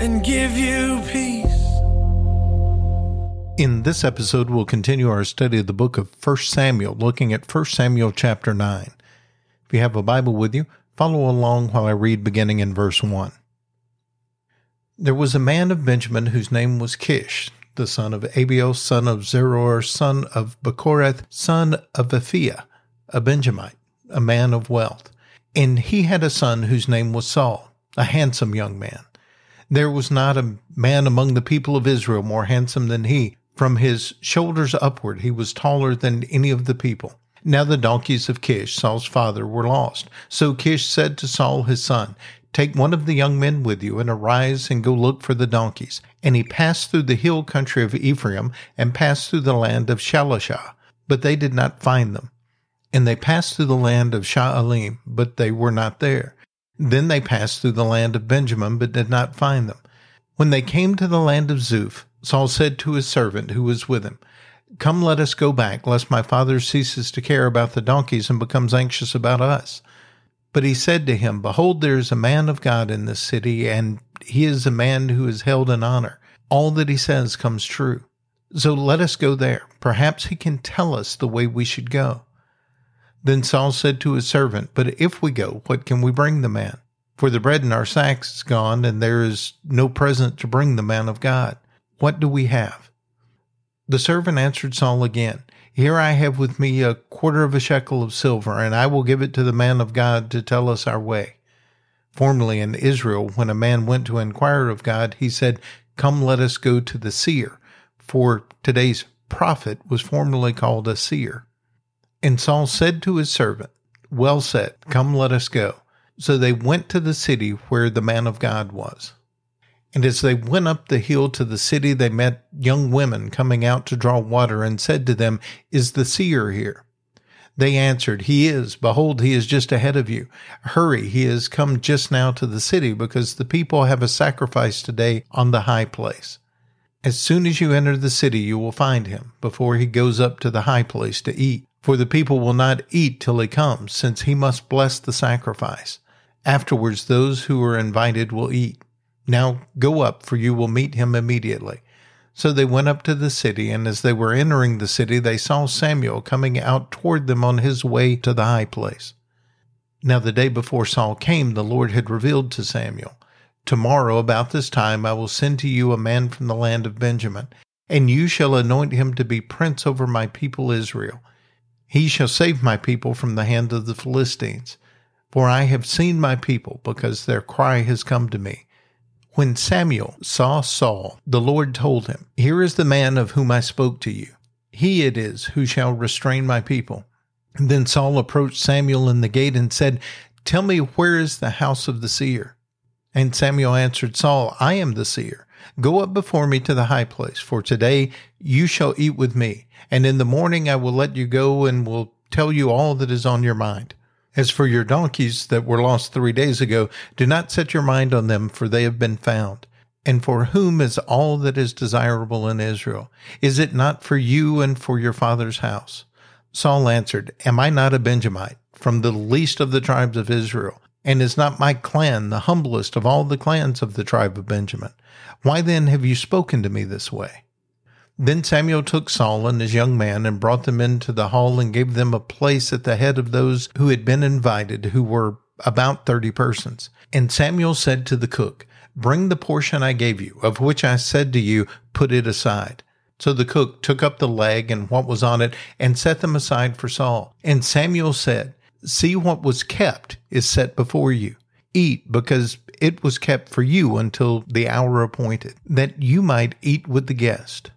and give you peace. In this episode, we'll continue our study of the book of 1 Samuel, looking at 1 Samuel chapter 9. If you have a Bible with you, follow along while I read beginning in verse 1. There was a man of Benjamin whose name was Kish, the son of Abiel, son of Zeror, son of Becorath, son of Aphiah, a Benjamite, a man of wealth. And he had a son whose name was Saul, a handsome young man. There was not a man among the people of Israel more handsome than he. From his shoulders upward, he was taller than any of the people. Now the donkeys of Kish, Saul's father, were lost. So Kish said to Saul his son, Take one of the young men with you, and arise and go look for the donkeys. And he passed through the hill country of Ephraim, and passed through the land of Shalishah, but they did not find them. And they passed through the land of Sha'alim, but they were not there. Then they passed through the land of Benjamin, but did not find them. When they came to the land of Zuph, Saul said to his servant who was with him, Come, let us go back, lest my father ceases to care about the donkeys and becomes anxious about us. But he said to him, Behold, there is a man of God in this city, and he is a man who is held in honor. All that he says comes true. So let us go there. Perhaps he can tell us the way we should go. Then Saul said to his servant, But if we go, what can we bring the man? For the bread in our sacks is gone, and there is no present to bring the man of God. What do we have? The servant answered Saul again, Here I have with me a quarter of a shekel of silver, and I will give it to the man of God to tell us our way. Formerly in Israel, when a man went to inquire of God, he said, Come, let us go to the seer. For today's prophet was formerly called a seer. And Saul said to his servant, Well said, come let us go. So they went to the city where the man of God was. And as they went up the hill to the city, they met young women coming out to draw water and said to them, Is the seer here? They answered, He is. Behold, he is just ahead of you. Hurry, he has come just now to the city because the people have a sacrifice today on the high place. As soon as you enter the city, you will find him before he goes up to the high place to eat. For the people will not eat till he comes, since he must bless the sacrifice. Afterwards, those who are invited will eat. Now go up, for you will meet him immediately. So they went up to the city, and as they were entering the city, they saw Samuel coming out toward them on his way to the high place. Now the day before Saul came, the Lord had revealed to Samuel, Tomorrow, about this time, I will send to you a man from the land of Benjamin, and you shall anoint him to be prince over my people Israel. He shall save my people from the hand of the Philistines. For I have seen my people, because their cry has come to me. When Samuel saw Saul, the Lord told him, Here is the man of whom I spoke to you. He it is who shall restrain my people. Then Saul approached Samuel in the gate and said, Tell me, where is the house of the seer? And Samuel answered Saul, I am the seer. Go up before me to the high place, for today you shall eat with me, and in the morning I will let you go and will tell you all that is on your mind. As for your donkeys that were lost three days ago, do not set your mind on them, for they have been found. And for whom is all that is desirable in Israel? Is it not for you and for your father's house? Saul answered, Am I not a Benjamite, from the least of the tribes of Israel? And is not my clan the humblest of all the clans of the tribe of Benjamin? Why then have you spoken to me this way? Then Samuel took Saul and his young man and brought them into the hall and gave them a place at the head of those who had been invited, who were about thirty persons. And Samuel said to the cook, Bring the portion I gave you, of which I said to you, Put it aside. So the cook took up the leg and what was on it and set them aside for Saul. And Samuel said, See what was kept is set before you. Eat, because it was kept for you until the hour appointed, that you might eat with the guest.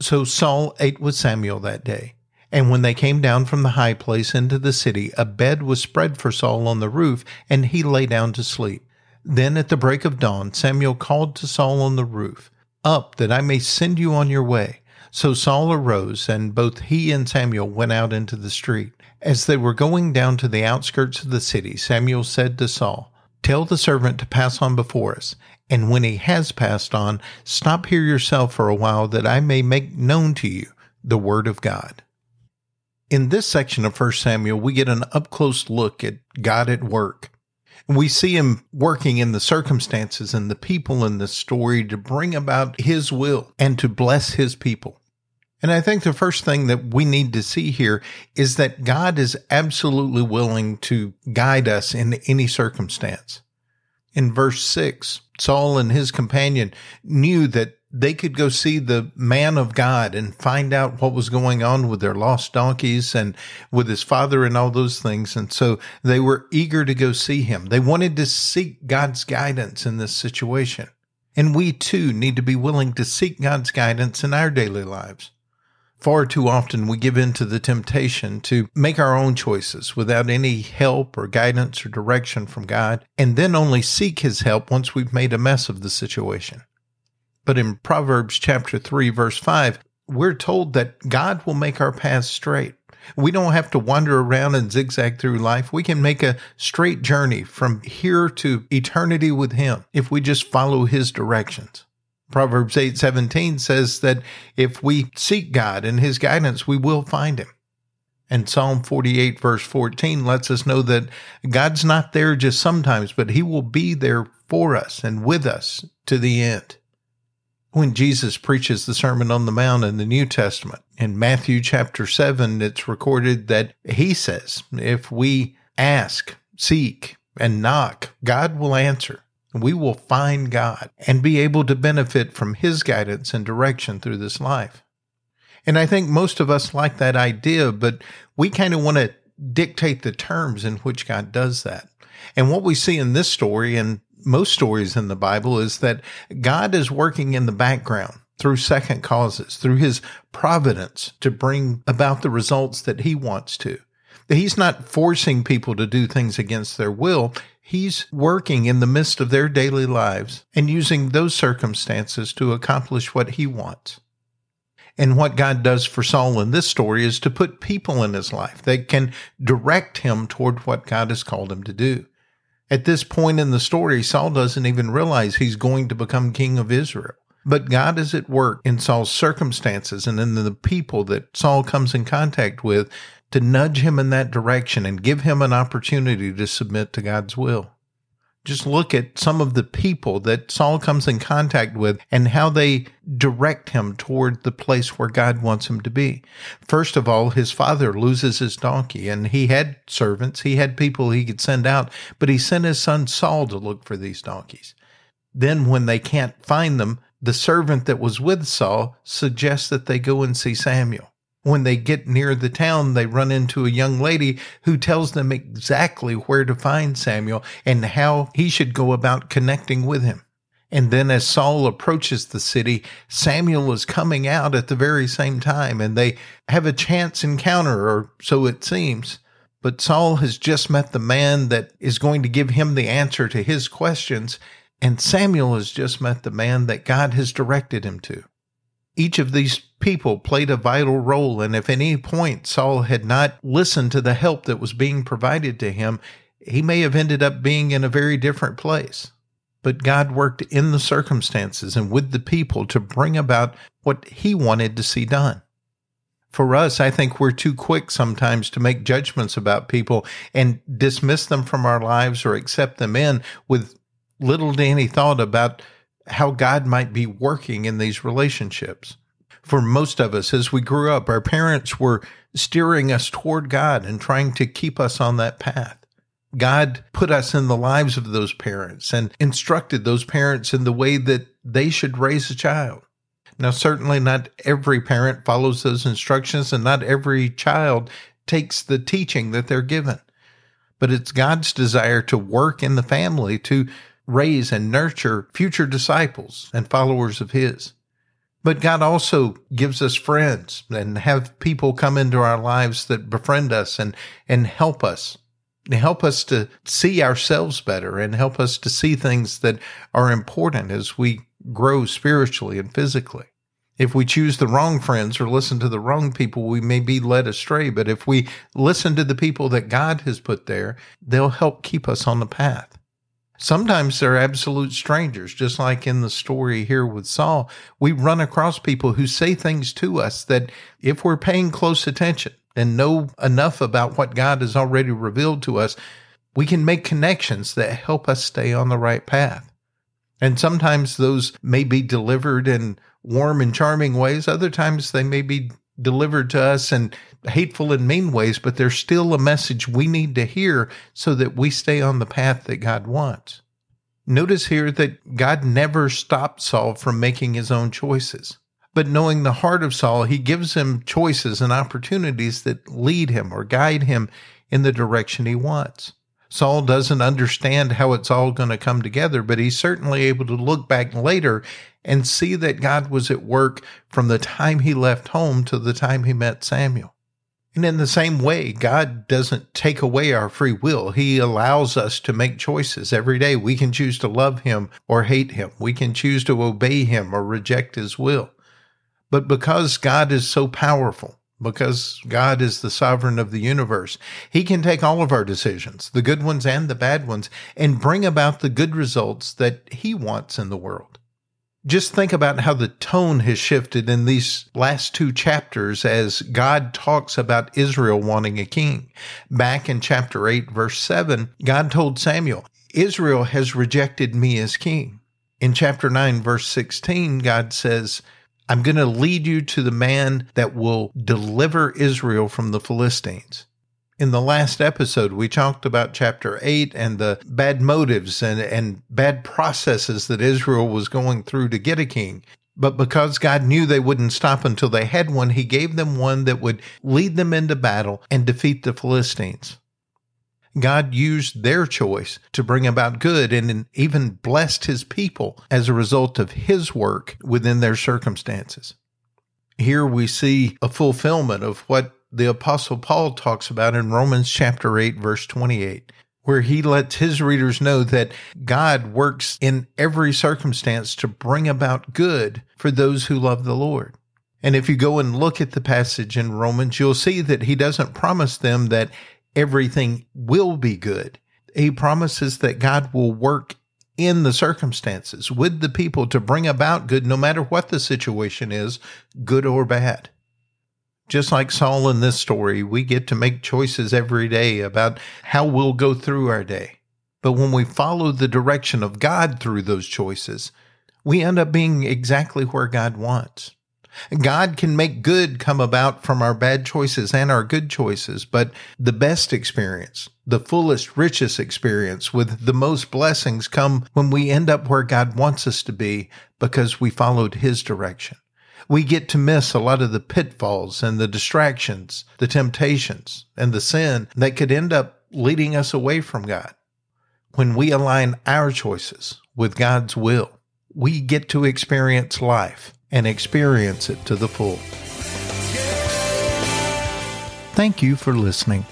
So Saul ate with Samuel that day. And when they came down from the high place into the city, a bed was spread for Saul on the roof, and he lay down to sleep. Then at the break of dawn, Samuel called to Saul on the roof, Up, that I may send you on your way. So Saul arose, and both he and Samuel went out into the street. As they were going down to the outskirts of the city, Samuel said to Saul, Tell the servant to pass on before us, and when he has passed on, stop here yourself for a while, that I may make known to you the word of God. In this section of 1 Samuel, we get an up close look at God at work. We see him working in the circumstances and the people in this story to bring about his will and to bless his people. And I think the first thing that we need to see here is that God is absolutely willing to guide us in any circumstance. In verse 6, Saul and his companion knew that they could go see the man of God and find out what was going on with their lost donkeys and with his father and all those things. And so they were eager to go see him. They wanted to seek God's guidance in this situation. And we too need to be willing to seek God's guidance in our daily lives. Far too often we give in to the temptation to make our own choices without any help or guidance or direction from God, and then only seek His help once we've made a mess of the situation. But in Proverbs chapter 3, verse 5, we're told that God will make our paths straight. We don't have to wander around and zigzag through life. We can make a straight journey from here to eternity with Him if we just follow His directions. Proverbs 8:17 says that if we seek God and his guidance, we will find him. And Psalm 48 verse 14 lets us know that God's not there just sometimes, but he will be there for us and with us to the end when Jesus preaches the Sermon on the Mount in the New Testament. In Matthew chapter 7, it's recorded that he says, if we ask, seek, and knock, God will answer. We will find God and be able to benefit from his guidance and direction through this life. And I think most of us like that idea, but we kind of want to dictate the terms in which God does that. And what we see in this story and most stories in the Bible is that God is working in the background through second causes, through his providence to bring about the results that he wants to. He's not forcing people to do things against their will. He's working in the midst of their daily lives and using those circumstances to accomplish what he wants. And what God does for Saul in this story is to put people in his life that can direct him toward what God has called him to do. At this point in the story, Saul doesn't even realize he's going to become king of Israel. But God is at work in Saul's circumstances and in the people that Saul comes in contact with to nudge him in that direction and give him an opportunity to submit to God's will just look at some of the people that Saul comes in contact with and how they direct him toward the place where God wants him to be. First of all, his father loses his donkey and he had servants, he had people he could send out, but he sent his son Saul to look for these donkeys. Then when they can't find them, the servant that was with Saul suggests that they go and see Samuel. When they get near the town, they run into a young lady who tells them exactly where to find Samuel and how he should go about connecting with him. And then as Saul approaches the city, Samuel is coming out at the very same time and they have a chance encounter, or so it seems. But Saul has just met the man that is going to give him the answer to his questions, and Samuel has just met the man that God has directed him to. Each of these people played a vital role, and if at any point Saul had not listened to the help that was being provided to him, he may have ended up being in a very different place. But God worked in the circumstances and with the people to bring about what he wanted to see done. For us, I think we're too quick sometimes to make judgments about people and dismiss them from our lives or accept them in with little to any thought about how God might be working in these relationships. For most of us, as we grew up, our parents were steering us toward God and trying to keep us on that path. God put us in the lives of those parents and instructed those parents in the way that they should raise a child. Now, certainly not every parent follows those instructions and not every child takes the teaching that they're given. But it's God's desire to work in the family to raise and nurture future disciples and followers of His. But God also gives us friends and have people come into our lives that befriend us and, and help us. help us to see ourselves better and help us to see things that are important as we grow spiritually and physically. If we choose the wrong friends or listen to the wrong people, we may be led astray. But if we listen to the people that God has put there, they'll help keep us on the path. Sometimes they're absolute strangers, just like in the story here with Saul. We run across people who say things to us that if we're paying close attention and know enough about what God has already revealed to us, we can make connections that help us stay on the right path. And sometimes those may be delivered in warm and charming ways. Other times they may be delivered to us in hateful and mean ways, but there's still a message we need to hear so that we stay on the path that God wants. Notice here that God never stopped Saul from making his own choices. But knowing the heart of Saul, he gives him choices and opportunities that lead him or guide him in the direction he wants. Saul doesn't understand how it's all going to come together, but he's certainly able to look back later and see that God was at work from the time he left home to the time he met Samuel. And in the same way, God doesn't take away our free will. He allows us to make choices every day. We can choose to love him or hate him. We can choose to obey him or reject his will. But because God is so powerful, because God is the sovereign of the universe. He can take all of our decisions, the good ones and the bad ones, and bring about the good results that He wants in the world. Just think about how the tone has shifted in these last two chapters as God talks about Israel wanting a king. Back in chapter 8, verse 7, God told Samuel, Israel has rejected me as king. In chapter 9, verse 16, God says, I'm going to lead you to the man that will deliver Israel from the Philistines. In the last episode, we talked about chapter 8 and the bad motives and, and bad processes that Israel was going through to get a king. But because God knew they wouldn't stop until they had one, he gave them one that would lead them into battle and defeat the Philistines. God used their choice to bring about good and even blessed his people as a result of his work within their circumstances. Here we see a fulfillment of what the Apostle Paul talks about in Romans chapter 8, verse 28, where he lets his readers know that God works in every circumstance to bring about good for those who love the Lord. And if you go and look at the passage in Romans, you'll see that he doesn't promise them that everything will be good. He promises that God will work in the circumstances with the people to bring about good, no matter what the situation is, good or bad. Just like Saul in this story, we get to make choices every day about how we'll go through our day. But when we follow the direction of God through those choices, we end up being exactly where God wants. God can make good come about from our bad choices and our good choices, but the best experience, the fullest, richest experience with the most blessings come when we end up where God wants us to be because we followed His direction. We get to miss a lot of the pitfalls and the distractions, the temptations, and the sin that could end up leading us away from God. When we align our choices with God's will, we get to experience life and experience it to the full. Thank you for listening.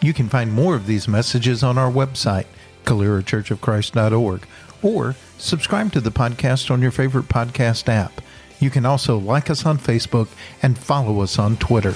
You can find more of these messages on our website, CaleraChurchOfChrist.org, or subscribe to the podcast on your favorite podcast app. You can also like us on Facebook and follow us on Twitter.